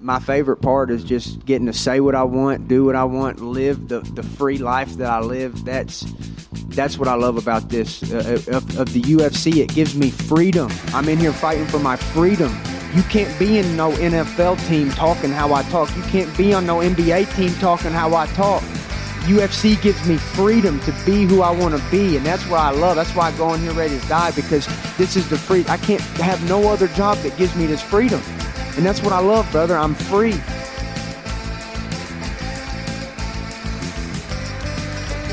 My favorite part is just getting to say what I want, do what I want, live the, the free life that I live. That's that's what I love about this uh, of, of the UFC. It gives me freedom. I'm in here fighting for my freedom. You can't be in no NFL team talking how I talk. You can't be on no NBA team talking how I talk. UFC gives me freedom to be who I want to be, and that's what I love. That's why I go in here ready to die because this is the free. I can't have no other job that gives me this freedom, and that's what I love, brother. I'm free.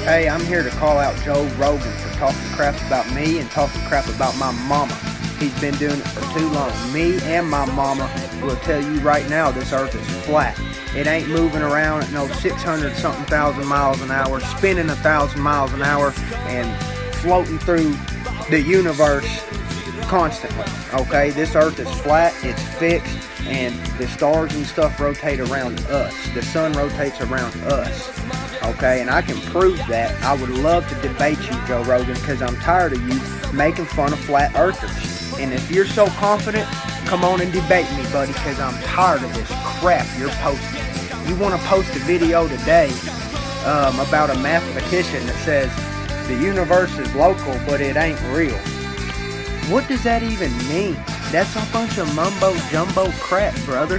Hey, I'm here to call out Joe Rogan for talking crap about me and talking crap about my mama. He's been doing it for too long. Me and my mama will tell you right now this earth is flat. It ain't moving around at no 600 something thousand miles an hour, spinning a thousand miles an hour, and floating through the universe constantly. Okay, this earth is flat, it's fixed, and the stars and stuff rotate around us. The sun rotates around us. Okay, and I can prove that. I would love to debate you, Joe Rogan, because I'm tired of you making fun of flat earthers. And if you're so confident, come on and debate me, buddy, because I'm tired of this crap you're posting. You want to post a video today um, about a mathematician that says the universe is local, but it ain't real. What does that even mean? That's a bunch of mumbo jumbo crap, brother.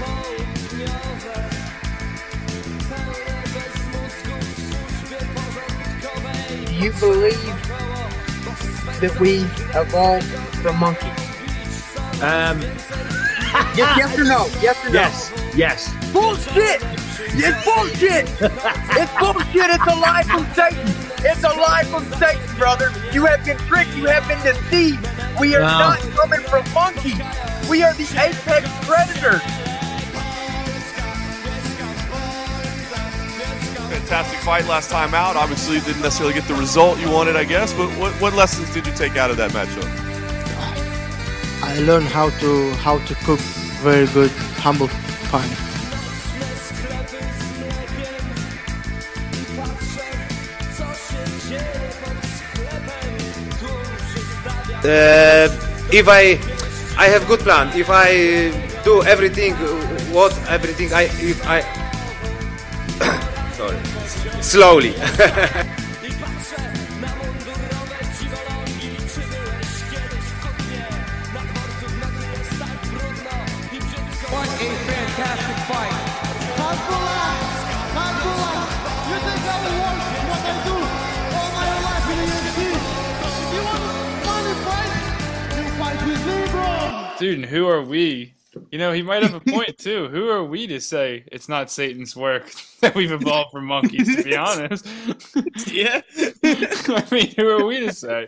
Do you believe that we evolved from monkeys? Um, Yes, ah. yes or no? Yes or no? yes, yes. Bullshit! It's bullshit! it's bullshit! It's a lie from Satan! It's a lie from Satan, brother! You have been tricked, you have been deceived! We are No. not coming from monkeys! We are the apex predators! Fantastic fight last time out. Obviously, you didn't necessarily get the result you wanted, I guess. But what, what lessons did you take out of that matchup? I learned how to how to cook very good humble pie. Uh, if I I have good plan. If I do everything, what everything I if I sorry slowly. Dude, and who are we? You know, he might have a point too. Who are we to say it's not Satan's work that we've evolved from monkeys? To be honest, Yeah. I mean, who are we to say?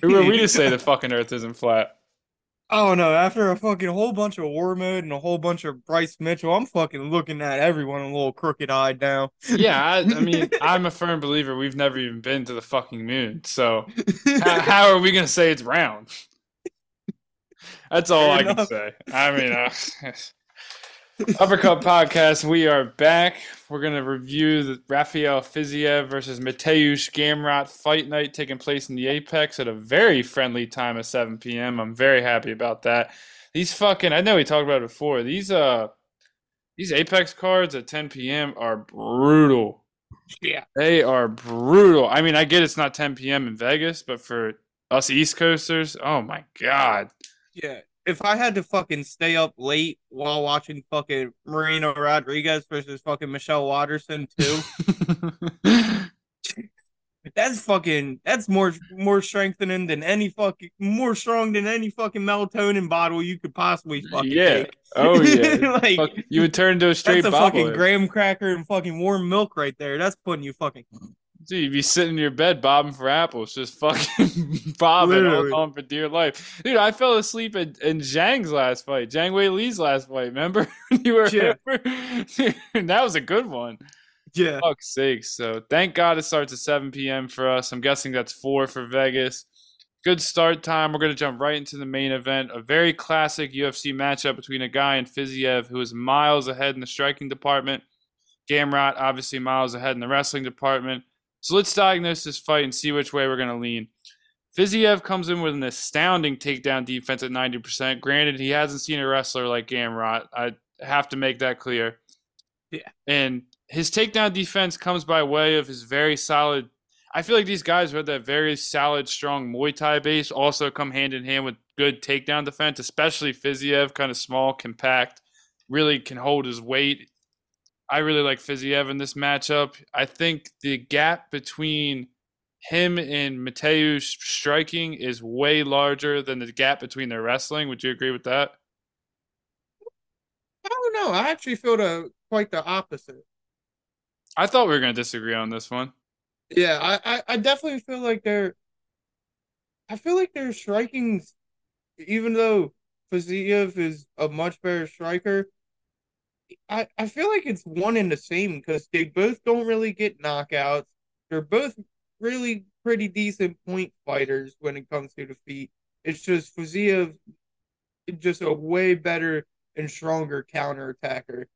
Who are we to say the fucking Earth isn't flat? Oh no! After a fucking whole bunch of war mode and a whole bunch of Bryce Mitchell, I'm fucking looking at everyone a little crooked eyed now. Yeah, I, I mean, I'm a firm believer we've never even been to the fucking moon. So how, how are we gonna say it's round? That's all Fair I can say. I mean, uh, Uppercut Podcast, we are back. We're going to review the Rafael Fiziev versus Mateusz Gamrot fight night taking place in the Apex at a very friendly time of 7 p.m. I'm very happy about that. These fucking, I know we talked about it before. These, uh, these Apex cards at 10 p.m. are brutal. Yeah. They are brutal. I mean, I get it's not 10 p.m. in Vegas, but for us East Coasters, oh my God. Yeah. If I had to fucking stay up late while watching fucking Marina Rodriguez versus fucking Michelle Waterson too, that's fucking that's more more strengthening than any fucking more strong than any fucking melatonin bottle you could possibly fucking yeah. take. Oh, yeah. like Fuck, you would turn into a straight that's a fucking graham cracker and fucking warm milk right there. That's putting you fucking Dude, you'd be sitting in your bed bobbing for apples, just fucking bobbing, holding on for dear life. Dude, I fell asleep in, in Zhang's last fight, Zhang Weili's last fight. Remember? you were Yeah. that was a good one. yeah. Fuck's sake. So thank God it starts at 7 p.m. for us. I'm guessing that's 4 for Vegas. Good start time. We're going to jump right into the main event. A very classic UFC matchup between a guy and Fiziev who is miles ahead in the striking department. Gamrot, obviously, miles ahead in the wrestling department. So let's diagnose this fight and see which way we're going to lean. Fiziev comes in with an astounding takedown defense at 90%. Granted, he hasn't seen a wrestler like Gamrot. I have to make that clear. Yeah. And his takedown defense comes by way of his very solid. I feel like these guys with that very solid, strong Muay Thai base also come hand in hand with good takedown defense, especially Fiziev, kind of small, compact, really can hold his weight. I really like Fiziev in this matchup. I think the gap between him and Mateusz striking is way larger than the gap between their wrestling. Would you agree with that? I don't know. I actually feel the quite the opposite. I thought we were going to disagree on this one. Yeah, I, I, I definitely feel like they're. I feel like their striking, even though Fiziev is a much better striker, I, I feel like it's one and the same because they both don't really get knockouts. They're both really pretty decent point fighters when it comes to the feet. It's just Fiziev just a way better and stronger counter attacker.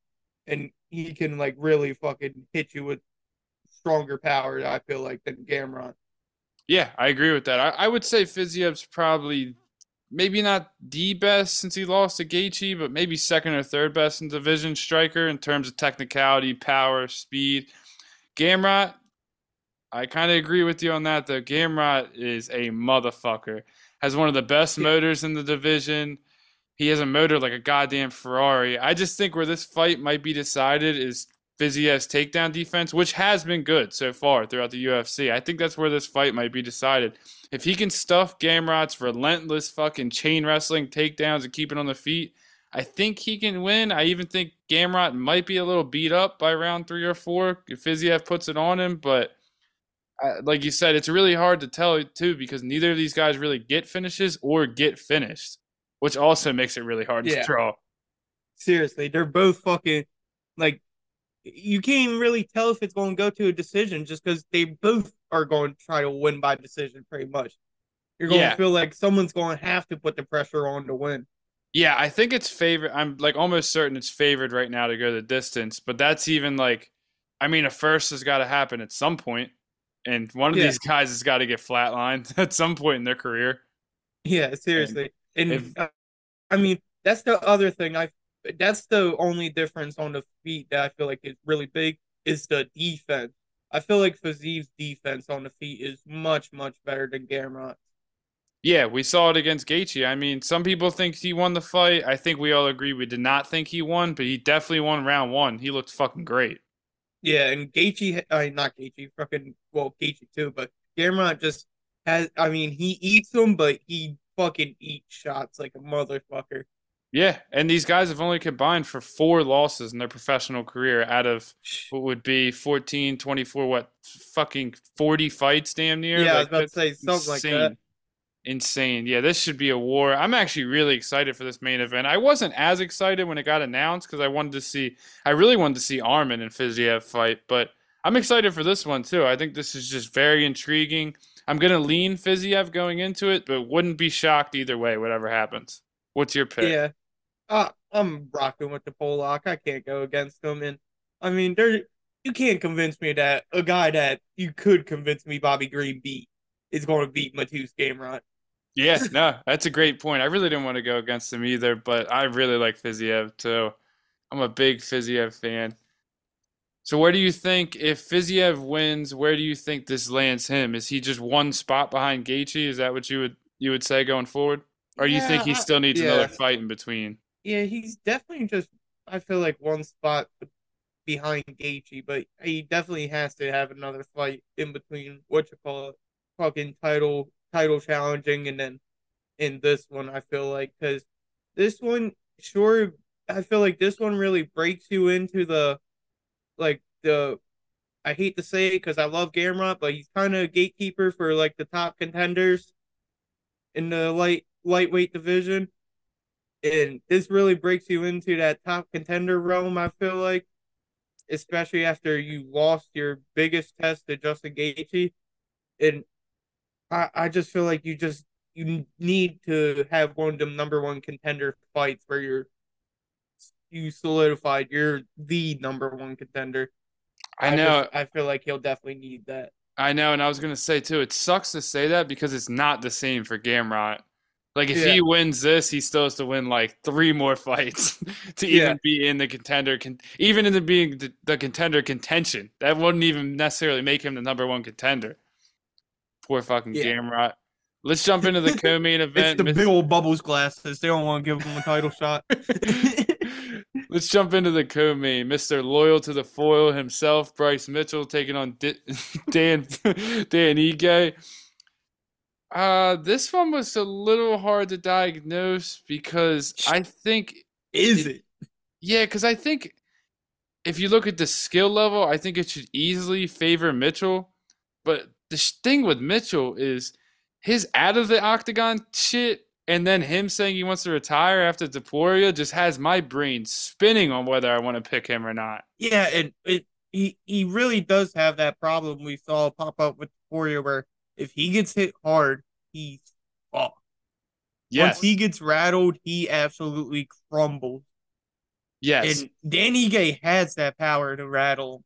And he can like really fucking hit you with stronger power, I feel like, than Gamrot. Yeah, I agree with that. I, I would say Fiziev's probably maybe not the best since he lost to Gaethje, but maybe second or third best in division striker in terms of technicality, power, speed. Gamrot, I kind of agree with you on that. Though Gamrot is a motherfucker. Has one of the best motors in the division. He has a motor like a goddamn Ferrari. I just think where this fight might be decided is Fiziev's takedown defense, which has been good so far throughout the UFC. I think that's where this fight might be decided. If he can stuff Gamrot's relentless fucking chain wrestling takedowns and keep it on the feet, I think he can win. I even think Gamrot might be a little beat up by round three or four if Fiziev puts it on him. But uh, like you said, it's really hard to tell too because neither of these guys really get finishes or get finished, which also makes it really hard Yeah. to draw. Seriously, they're both fucking like you can't even really tell if it's going to go to a decision just because they both are going to try to win by decision pretty much. You're going Yeah. to feel like someone's going to have to put the pressure on to win. Yeah, I think it's favored. I'm like almost certain it's favored right now to go the distance, but that's even like, I mean, a first has got to happen at some point, and one of Yeah. these guys has got to get flatlined at some point in their career. Yeah, seriously. And, if- uh, I mean, that's the other thing. I that's the only difference on the feet that I feel like is really big is the defense. I feel like Fiziev's defense on the feet is much much better than Gamrot. Yeah, we saw it against Gaethje. I mean, some people think he won the fight. I think we all agree we did not think he won, but he definitely won round one. He looked fucking great. Yeah, and Gaethje, I mean, not Gaethje, fucking well, Gaethje too, but Gamrot just has. I mean, he eats them, but he fucking eats shots like a motherfucker. Yeah, and these guys have only combined for four losses in their professional career out of what would be 14, 24, what, fucking 40 fights damn near? Yeah, I was about to say something like that. insane. Insane. Yeah, this should be a war. I'm actually really excited for this main event. I wasn't as excited when it got announced because I wanted to see, I really wanted to see Arman and Fiziev fight, but I'm excited for this one too. I think this is just very intriguing. I'm going to lean Fiziev going into it, but wouldn't be shocked either way, whatever happens. What's your pick? Yeah, uh, I'm rocking with the Pollock. I can't go against them, and I mean, there you can't convince me that a guy that you could convince me Bobby Green beat is going to beat Mateusz Gamrot. Yeah, no, that's a great point. I really didn't want to go against him either, but I really like Fiziev too. I'm a big Fiziev fan. So where do you think if Fiziev wins, where do you think this lands him? Is he just one spot behind Gaethje? Is that what you would you would say going forward? Or do you think he I- still needs yeah. another fight in between? Yeah, he's definitely just. I feel like one spot behind Gaethje, but he definitely has to have another fight in between what you call it, fucking title title challenging, and then in this one, I feel like because this one, sure, I feel like this one really breaks you into the like the. I hate to say it because I love Gamrot, but he's kind of a gatekeeper for like the top contenders in the light lightweight division and this really breaks you into that top contender realm. I feel like, especially after you lost your biggest test to Justin Gaethje, and I I just feel like you just you need to have one of them number one contender fights where you're you solidified you're the number one contender. I know just- I feel like he'll definitely need that. I know, and I was gonna say too, it sucks to say that because it's not the same for Gamrot. Like if Yeah. he wins this, he still has to win like three more fights to Yeah. even be in the contender, con- even in the being the, the contender contention. That wouldn't even necessarily make him the number one contender. Poor fucking Yeah. Gamrot. Let's jump into the co-main It's event. the Miss- big old bubbles glasses. They don't want to give him a title shot. Let's jump into the co-main. Mr. Loyal to the foil himself, Bryce Mitchell taking on Di- Dan Dan Ige. Uh, this one was a little hard to diagnose because I think Is it? yeah, because I think if you look at the skill level, I think it should easily favor Mitchell. But the thing with Mitchell is his out of the octagon shit, and then him saying he wants to retire after Topuria just has my brain spinning on whether I want to pick him or not. Yeah, and it he he really does have that problem we saw pop up with Warrior where if he gets hit hard, he's fucked. Yes, Once he gets rattled, he absolutely crumbles. yes, And Dan Ige has that power to rattle.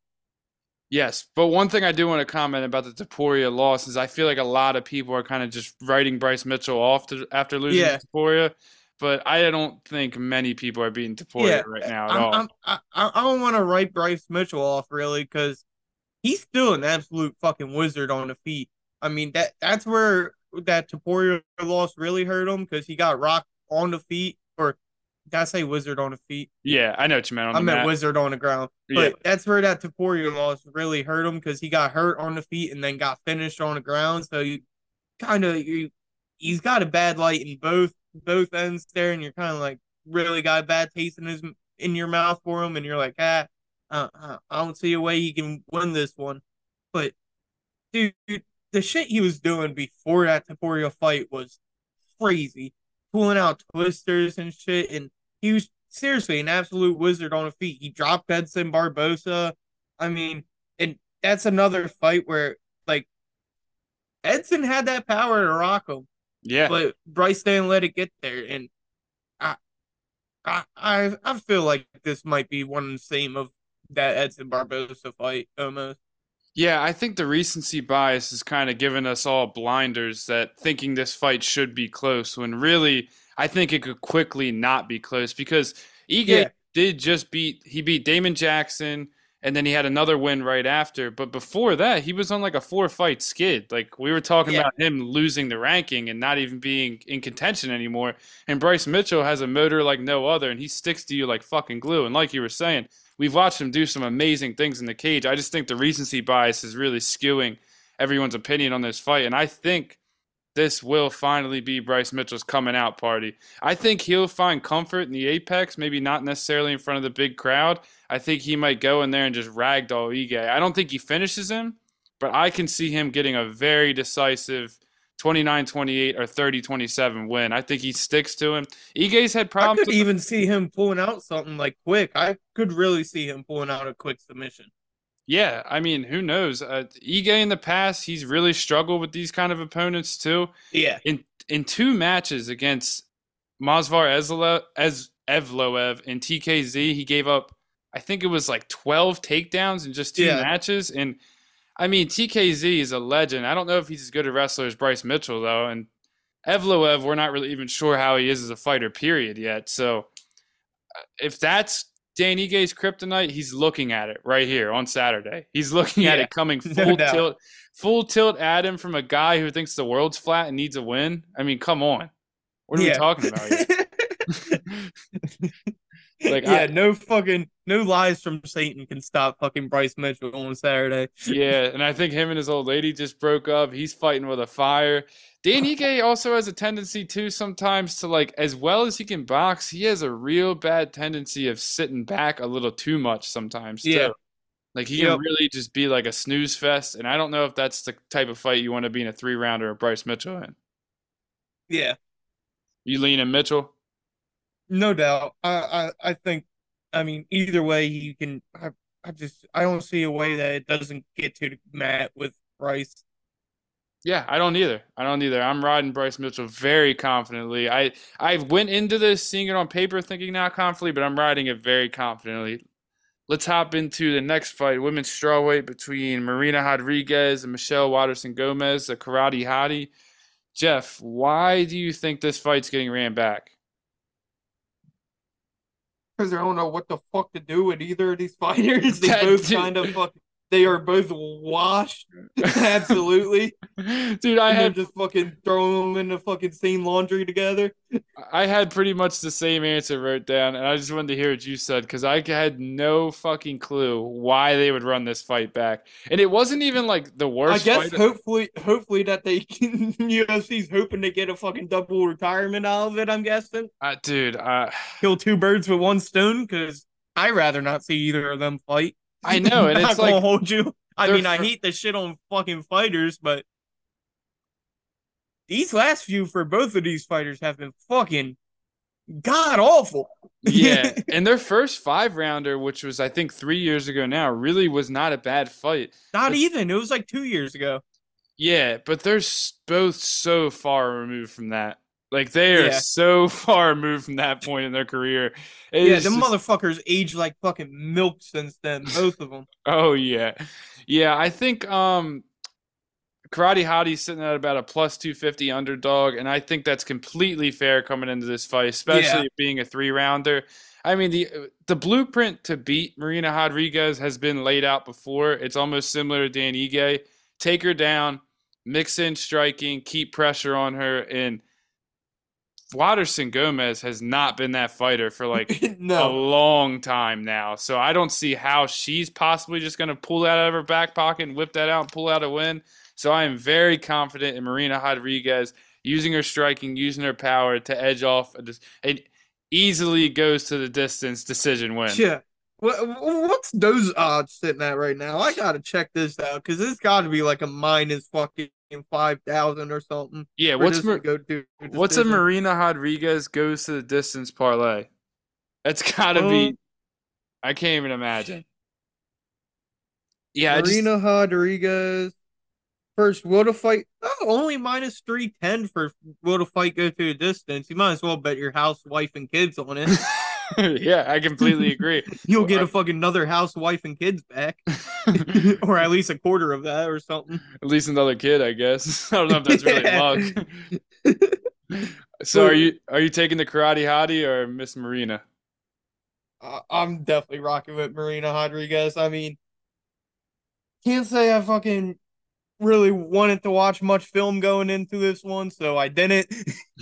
yes. But one thing I do want to comment about the Topuria loss is I feel like a lot of people are kind of just writing Bryce Mitchell off to, after losing Yeah. to Topuria. But I don't think many people are beating Topuria Yeah, right now at I'm, all. I'm, I I I don't want to write Bryce Mitchell off really because he's still an absolute fucking wizard on the feet. I mean that that's where that Topuria loss really hurt him because he got rocked on the feet or did I say wizard on the feet? Yeah, I know what you meant on I meant mat. wizard on the ground. Yeah. But that's where that Topuria loss really hurt him because he got hurt on the feet and then got finished on the ground. So you kind of you he's got a bad light in both both ends there, and you're kind of like really got a bad taste in his in your mouth for him, and you're like, ah, uh, uh, I don't see a way he can win this one. But dude, the shit he was doing before that Topuria fight was crazy, pulling out twisters and shit, and he was seriously an absolute wizard on the feet. He dropped Edson Barbosa. I mean, and that's another fight where like Edson had that power to rock him, Yeah, but Bryce didn't let it get there. And I, I, I, I feel like this might be one and the same of that Edson Barbosa fight almost. Yeah. I think the recency bias is kind of giving us all blinders that thinking this fight should be close when really I think it could quickly not be close because Ige Yeah. did just beat he beat Damon Jackson and then he had another win right after. But before that, he was on like a four fight skid. Like we were talking Yeah. about him losing the ranking and not even being in contention anymore. And Bryce Mitchell has a motor like no other, and he sticks to you like fucking glue. And like you were saying, we've watched him do some amazing things in the cage. I just think the recency bias is really skewing everyone's opinion on this fight. And I think this will finally be Bryce Mitchell's coming out party. I think he'll find comfort in the apex, maybe not necessarily in front of the big crowd. I think he might go in there and just ragdoll Ige. I don't think he finishes him, but I can see him getting a very decisive 29-28 or 30-27 win. I think he sticks to him. Ige's had problems. I could even see him pulling out something like quick. I could really see him pulling out a quick submission. Yeah, I mean, who knows? Uh, Ige in the past, he's really struggled with these kind of opponents too. Yeah. in in two matches against Movsar Ezle- Ez Evloev and TKZ, he gave up I think it was like 12 takedowns in just two Yeah. matches and I mean TKZ is a legend. I don't know if he's as good a wrestler as Bryce Mitchell though and Evloev we're not really even sure how he is as a fighter period yet. So uh, if that's Dan Ige's kryptonite, he's looking at it right here on Saturday. He's looking at it coming full doubt. tilt full tilt at him from a guy who thinks the world's flat and needs a win. I mean, come on. What are we talking about here? Like, yeah, I- no fucking no lies from Satan can stop fucking Bryce Mitchell on Saturday. yeah, and I think him and his old lady just broke up. He's fighting with a fire. Dan Ige also has a tendency too sometimes to like as well as he can box, he has a real bad tendency of sitting back a little too much sometimes too. Yeah. Like he Yep. can really just be like a snooze fest, and I don't know if that's the type of fight you want to be in a three rounder of Bryce Mitchell in. Yeah, You lean in Mitchell? No doubt. I I, I think I mean either way you can I, I just I don't see a way that it doesn't get to Matt with Bryce. Yeah, I don't either. I don't either. I'm riding Bryce Mitchell very confidently. I I went into this seeing it on paper thinking not confidently, but I'm riding it very confidently. let's hop into the next fight, women's strawweight between Marina Rodriguez and Michelle Waterson Gomez, the karate hottie. Jeff, why do you think this fight's getting ran back? Because I don't know what the fuck to do with either of these fighters. They That both dude- kind of fuck. They are both washed. Absolutely. Dude, I had just fucking throwing them in the fucking same laundry together. I had pretty much the same answer wrote down, and I just wanted to hear what you said because I had no fucking clue why they would run this fight back, and it wasn't even like the worst. I guess hopefully, hopefully that they can, UFC's hoping to get a fucking double retirement out of it. I'm guessing Uh, dude, uh, kill two birds with one stone because I'd rather not see either of them fight. I know, and Not it's like hold you. I mean, I hate the shit on fucking fighters, but these last few for both of these fighters have been fucking god awful. yeah, and their first five rounder, which was I think three years ago now, really was not a bad fight. Not even. It was like two years ago. Yeah, but they're both so far removed from that. Like they are Yeah. so far removed from that point in their career. It yeah, is them just- motherfuckers aged like fucking milk since then. Both of them. Oh yeah, yeah. I think um, Karate Hottie's sitting at about a plus two fifty underdog, and I think that's completely fair coming into this fight, especially Yeah. being a three rounder. I mean the the blueprint to beat Marina Rodriguez has been laid out before. It's almost similar to Dan Ige. Take her down, mix in striking, keep pressure on her, and Waterson Gomez has not been that fighter for like a long time now. So I don't see how she's possibly just going to pull that out of her back pocket and whip that out and pull out a win. So I am very confident in Marina Rodriguez using her striking, using her power to edge off and easily goes to the distance decision win. Yeah. What, what's those odds sitting at right now? I gotta check this out because it's got to be like a minus fucking five thousand or something. Yeah, what's Mar- go to what's a. Marina Rodriguez goes to the distance parlay? That's got to be Um, I can't even imagine. Yeah, I just- Marina Rodriguez first will to fight. Oh, only minus three ten for will to fight go to the distance. You might as well bet your house, wife, and kids on it. yeah, I completely agree. You'll get a fucking another house, wife, and kids back, or at least a quarter of that, or something. At least another kid, I guess. I don't know if that's really luck. so are you are you taking the karate hottie or Miss Marina? Uh, I'm definitely rocking with Marina Rodriguez. I mean, can't say I fucking really wanted to watch much film going into this one, so I didn't.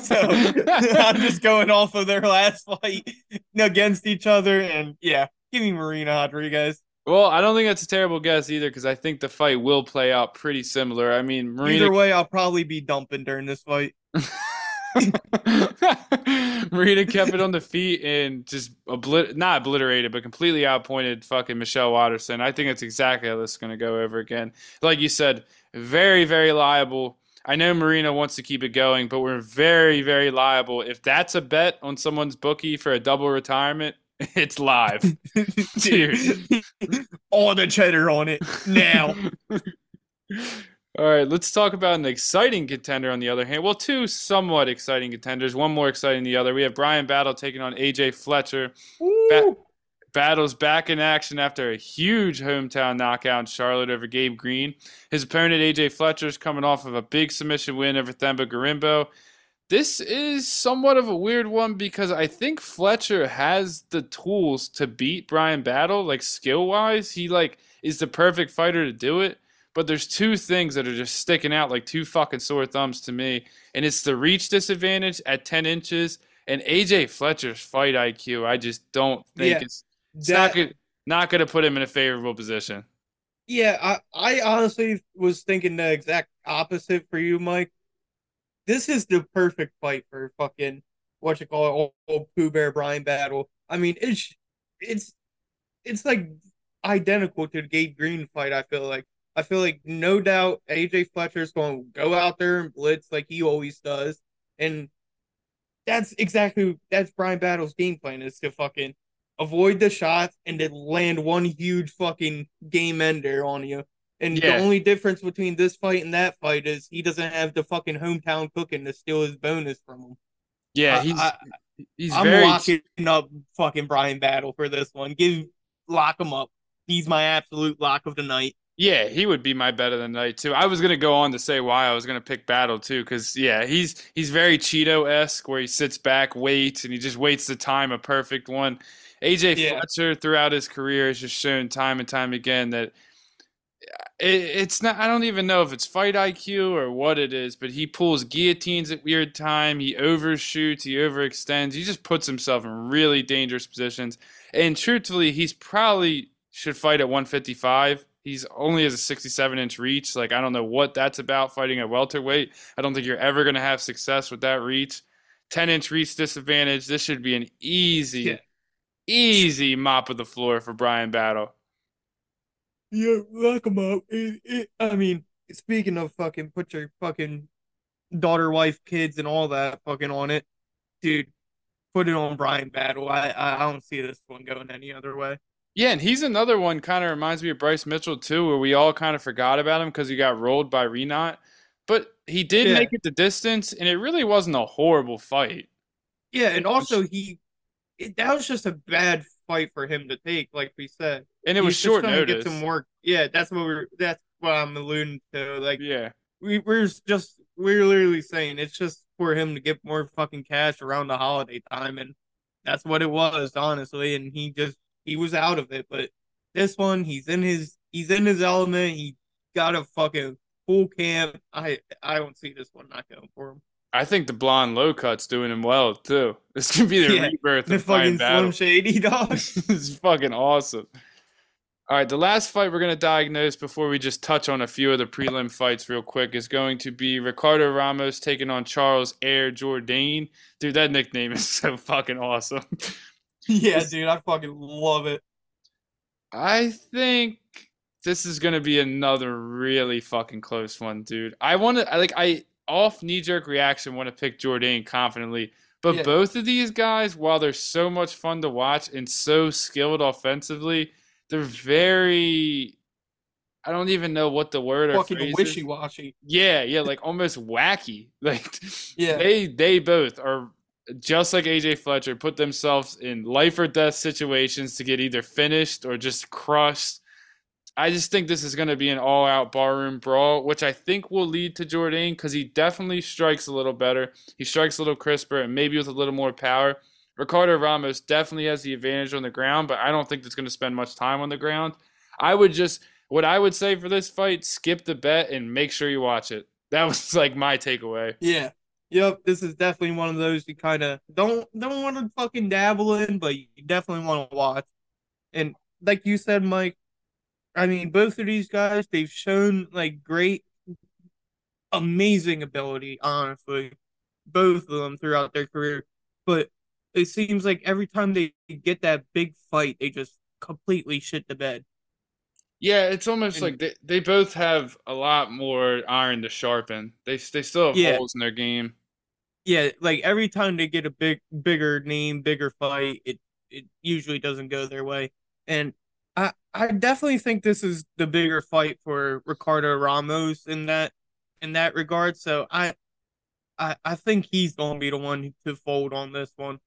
so I'm just going off of their last fight against each other, and yeah, give me Marina Rodriguez. Well, I don't think that's a terrible guess either because I think the fight will play out pretty similar. I mean, Marina Either way, I'll probably be dumping during this fight. Marina kept it on the feet and just oblit- not obliterated, but completely outpointed fucking Michelle Waterson. I think that's exactly how this is going to go over again. Like you said, very, very liable. I know Marina wants to keep it going, but we're very, very liable. If that's a bet on someone's bookie for a double retirement, it's live. Dude. All the cheddar on it now. All right, let's talk about an exciting contender on the other hand. Well, two somewhat exciting contenders, one more exciting than the other. We have Bryan Battle taking on AJ Fletcher. Ba- Battle's back in action after a huge hometown knockout in Charlotte over Gabe Green. His opponent, AJ Fletcher, is coming off of a big submission win over Themba Gorimbo. This is somewhat of a weird one because I think Fletcher has the tools to beat Bryan Battle, like skill wise. He like is the perfect fighter to do it. But there's two things that are just sticking out like two fucking sore thumbs to me, and it's the reach disadvantage at 10 inches and AJ Fletcher's fight IQ. I just don't think Yeah, it's, it's not good, not going to put him in a favorable position. Yeah, I, I honestly was thinking the exact opposite for you, Mike. This is the perfect fight for fucking what you call it, old, old Pooh Bear Bryan battle. I mean, it's it's it's like identical to the Gabe Green fight. I feel like I feel like no doubt AJ Fletcher's going to go out there and blitz like he always does, and that's exactly that's Bryan Battle's game plan is to fucking avoid the shots and then land one huge fucking game ender on you. And Yeah. the only difference between this fight and that fight is he doesn't have the fucking hometown cooking to steal his bonus from him. Yeah, I- he's I, he's I'm very locking up fucking Bryan Battle for this one. Give lock him up. He's my absolute lock of the night. Yeah, he would be my bet of the night too. I was gonna go on to say why I was gonna pick Battle too, because yeah, he's he's very Cheeto esque, where he sits back, waits, and he just waits to time a perfect one. AJ Yeah. Fletcher throughout his career has just shown time and time again that uh, it, it's not. I don't even know if it's fight IQ or what it is, but he pulls guillotines at weird time. He overshoots. He overextends. He just puts himself in really dangerous positions. And truthfully, he's probably should fight at 155. He's only has a 67 inch reach. Like I don't know what that's about fighting at welterweight. I don't think you're ever going to have success with that reach. 10 inch reach disadvantage. This should be an easy, Yeah. easy mop of the floor for Bryan Battle. Yeah, lock him up. It, it, I mean, speaking of fucking, put your fucking daughter, wife, kids, and all that fucking on it, dude. Put it on Bryan Battle. I, I, I don't see this one going any other way. Yeah, and he's another one kind of reminds me of Bryce Mitchell too, where we all kind of forgot about him because he got rolled by Rinat. But he did Yeah. make it the distance, and it really wasn't a horrible fight. Yeah, and also he, it, that was just a bad fight for him to take, like we said. And it was He's short to notice. Get some work. Yeah, that's what we're. That's what I'm alluding to. Like Yeah. we, we're just we're literally saying it's just for him to get more fucking cash around the holiday time, and that's what it was, honestly. And he just he was out of it. But this one, he's in his he's in his element. He got a fucking full camp. I I don't see this one not going for him. I think the blonde low cut's doing him well too. This could be the Yeah, rebirth The of fucking Battle. Slim Shady dog. it's fucking awesome. All right, the last fight we're going to diagnose before we just touch on a few of the prelim fights real quick is going to be Ricardo Ramos taking on Charles Air Jordan. Dude, that nickname is so fucking awesome. Yeah, dude, I fucking love it. I think this is going to be another really fucking close one, dude. I want to like I off knee jerk reaction want to pick Jourdain confidently, but Yeah. both of these guys, while they're so much fun to watch and so skilled offensively, they're very I don't even know what the word or Fucking is. wishy washy. Yeah, yeah, like almost wacky. Like Yeah. they they both are just like AJ Fletcher put themselves in life or death situations to get either finished or just crushed. I just think this is going to be an all-out barroom brawl, which I think will lead to Jourdain because he definitely strikes a little better. He strikes a little crisper and maybe with a little more power. Ricardo Ramos definitely has the advantage on the ground, but I don't think that's going to spend much time on the ground. I would just what I would say for this fight: skip the bet and make sure you watch it. That was like my takeaway. Yeah. Yep, this is definitely one of those you kind of don't don't want to fucking dabble in, but you definitely want to watch. And like you said, Mike, I mean, both of these guys, they've shown like great, amazing ability, honestly, both of them throughout their career. But it seems like every time they get that big fight, they just completely shit the bed. Yeah, it's almost And- like they, they both have a lot more iron to sharpen. They they still have Yeah. holes in their game. yeah, like every time they get a big, bigger name, bigger fight, it it usually doesn't go their way. And I I definitely think this is the bigger fight for Ricardo Ramos in that in that regard. So I I I think he's gonna be the one to fold on this one.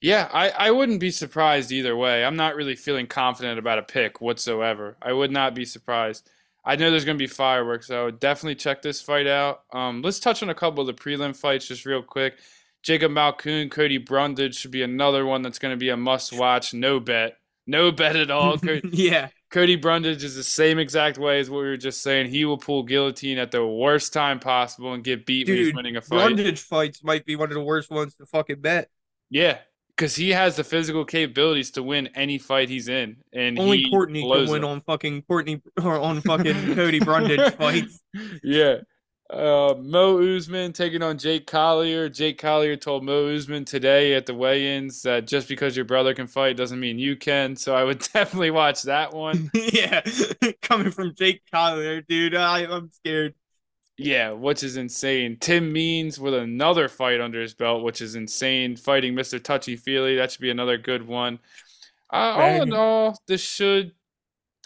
Yeah, I, I wouldn't be surprised either way. I'm not really feeling confident about a pick whatsoever. I would not be surprised. I know there's going to be fireworks, so I would definitely check this fight out. Um, let's touch on a couple of the prelim fights just real quick. Jacob Malkoun, Cody Brundage should be another one that's going to be a must watch. No bet. No bet at all. Yeah, Cody Brundage is the same exact way as what we were just saying. He will pull guillotine at the worst time possible and get beat when he's winning a fight. Brundage fights might be one of the worst ones to fucking bet. Yeah, because he has the physical capabilities to win any fight he's in, and Only he Courtney can win them. on fucking Courtney or on fucking Cody Brundage fights. Yeah. Uh, Mo Usman taking on Jake Collier. Jake Collier told Mo Usman today at the weigh-ins that just because your brother can fight doesn't mean you can. So I would definitely watch that one. yeah, coming from Jake Collier, dude, I, I'm scared. Yeah, which is insane. Tim Means with another fight under his belt, which is insane. Fighting Mr. Touchy Feely. That should be another good one. Uh, all in all, this should.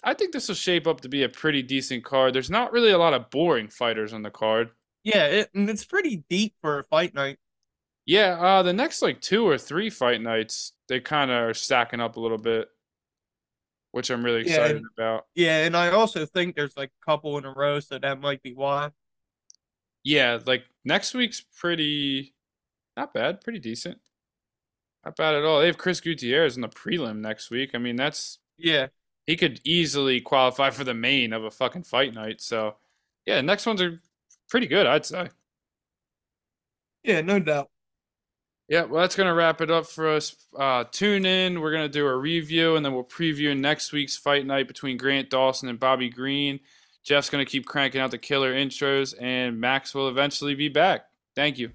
I think this will shape up to be a pretty decent card. There's not really a lot of boring fighters on the card. Yeah, it, and it's pretty deep for a fight night. Yeah, uh, the next like two or three fight nights, they kind of are stacking up a little bit. which I'm really Yeah, excited and- about. Yeah, and I also think there's like a couple in a row, so that might be why. Yeah, like next week's pretty not bad, pretty decent. Not bad at all. They have Chris Gutierrez in the prelim next week. I mean, that's Yeah. he could easily qualify for the main of a fucking fight night. So, yeah, next ones are pretty good, I'd say. Yeah, no doubt. Yeah, well, that's going to wrap it up for us. Uh, tune in. We're going to do a review, and then we'll preview next week's fight night between Grant Dawson and Bobby Green. Jeff's going to keep cranking out the killer intros, and Max will eventually be back. Thank you.